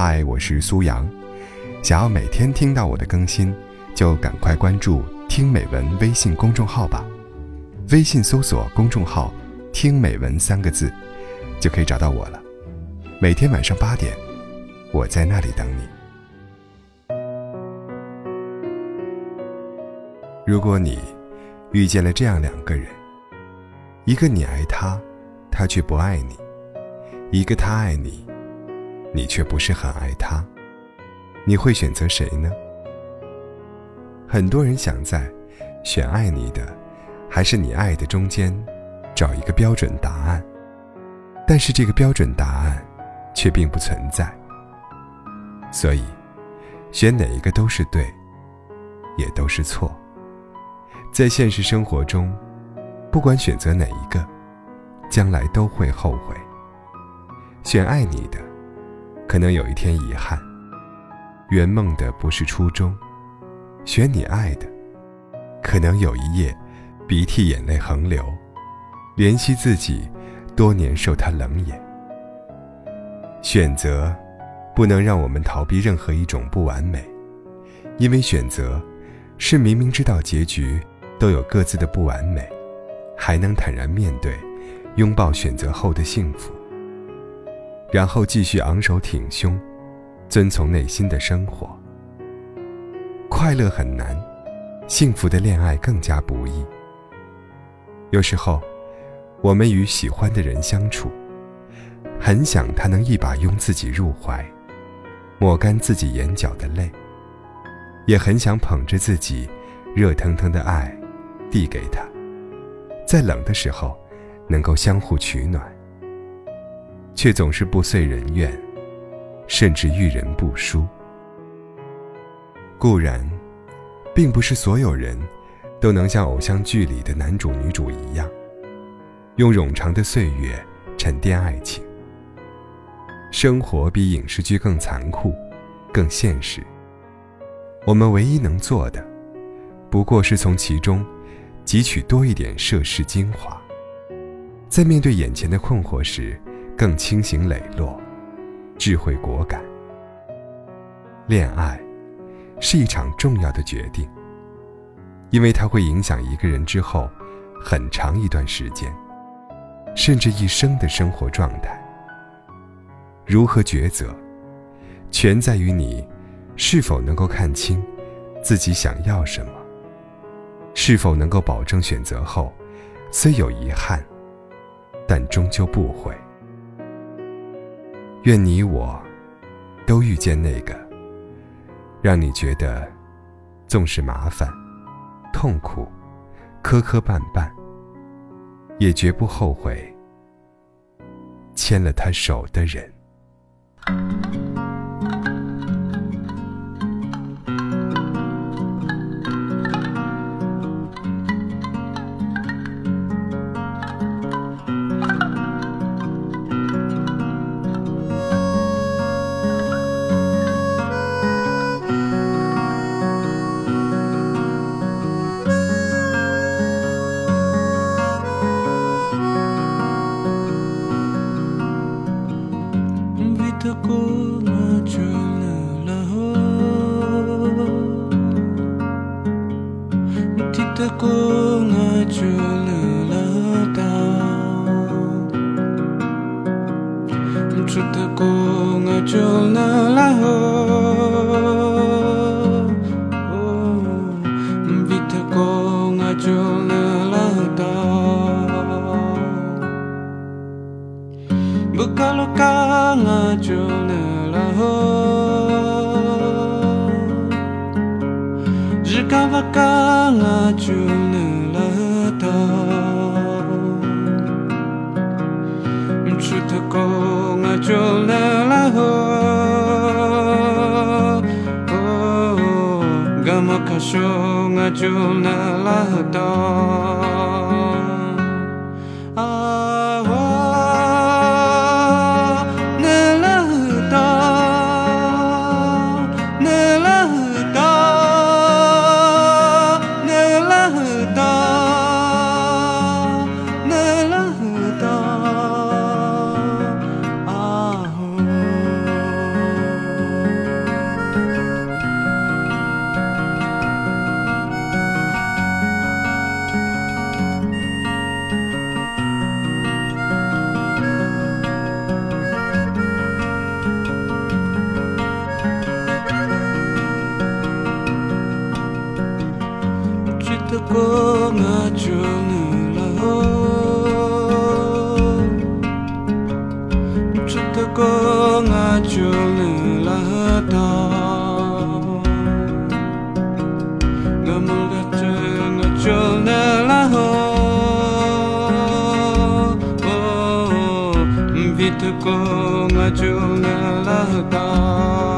嗨，我是苏阳。想要每天听到我的更新，就赶快关注“听美文”微信公众号吧。微信搜索公众号“听美文”三个字，就可以找到我了。每天晚上八点，我在那里等你。如果你遇见了这样两个人，一个你爱他，他却不爱你；一个他爱你。你却不是很爱他，你会选择谁呢？很多人想在选爱你的，还是你爱的中间，找一个标准答案。但是这个标准答案，却并不存在。所以，选哪一个都是对，也都是错。在现实生活中，不管选择哪一个，将来都会后悔。选爱你的。可能有一天遗憾，圆梦的不是初衷，选你爱的，可能有一夜鼻涕眼泪横流，怜惜自己多年受他冷眼。选择不能让我们逃避任何一种不完美，因为选择是明明知道结局都有各自的不完美，还能坦然面对，拥抱选择后的幸福。然后继续昂首挺胸，遵从内心的生活。快乐很难，幸福的恋爱更加不易。有时候，我们与喜欢的人相处，很想他能一把拥自己入怀，抹干自己眼角的泪，也很想捧着自己热腾腾的爱，递给他，在冷的时候，能够相互取暖。却总是不遂人愿，甚至遇人不淑。固然，并不是所有人都能像偶像剧里的男主女主一样，用冗长的岁月沉淀爱情。生活比影视剧更残酷，更现实。我们唯一能做的，不过是从其中汲取多一点涉世精华，在面对眼前的困惑时。更清醒磊落，智慧果敢。恋爱是一场重要的决定，因为它会影响一个人之后很长一段时间，甚至一生的生活状态。如何抉择，全在于你是否能够看清自己想要什么，是否能够保证选择后虽有遗憾，但终究不悔。愿你我都遇见那个，让你觉得纵使麻烦、痛苦、磕磕绊绊，也绝不后悔牵了他手的人。czyteku ngajolna laho Viteko ngajolna lahta Bukaloka ngajolna laho Jikavaka ngajolna juna lahdo. cô ngã trường lâu chút thơ cô ngã trường là đó ngã mưa đã trường ngã trường là hồ vì thơ cô ngã trường là đó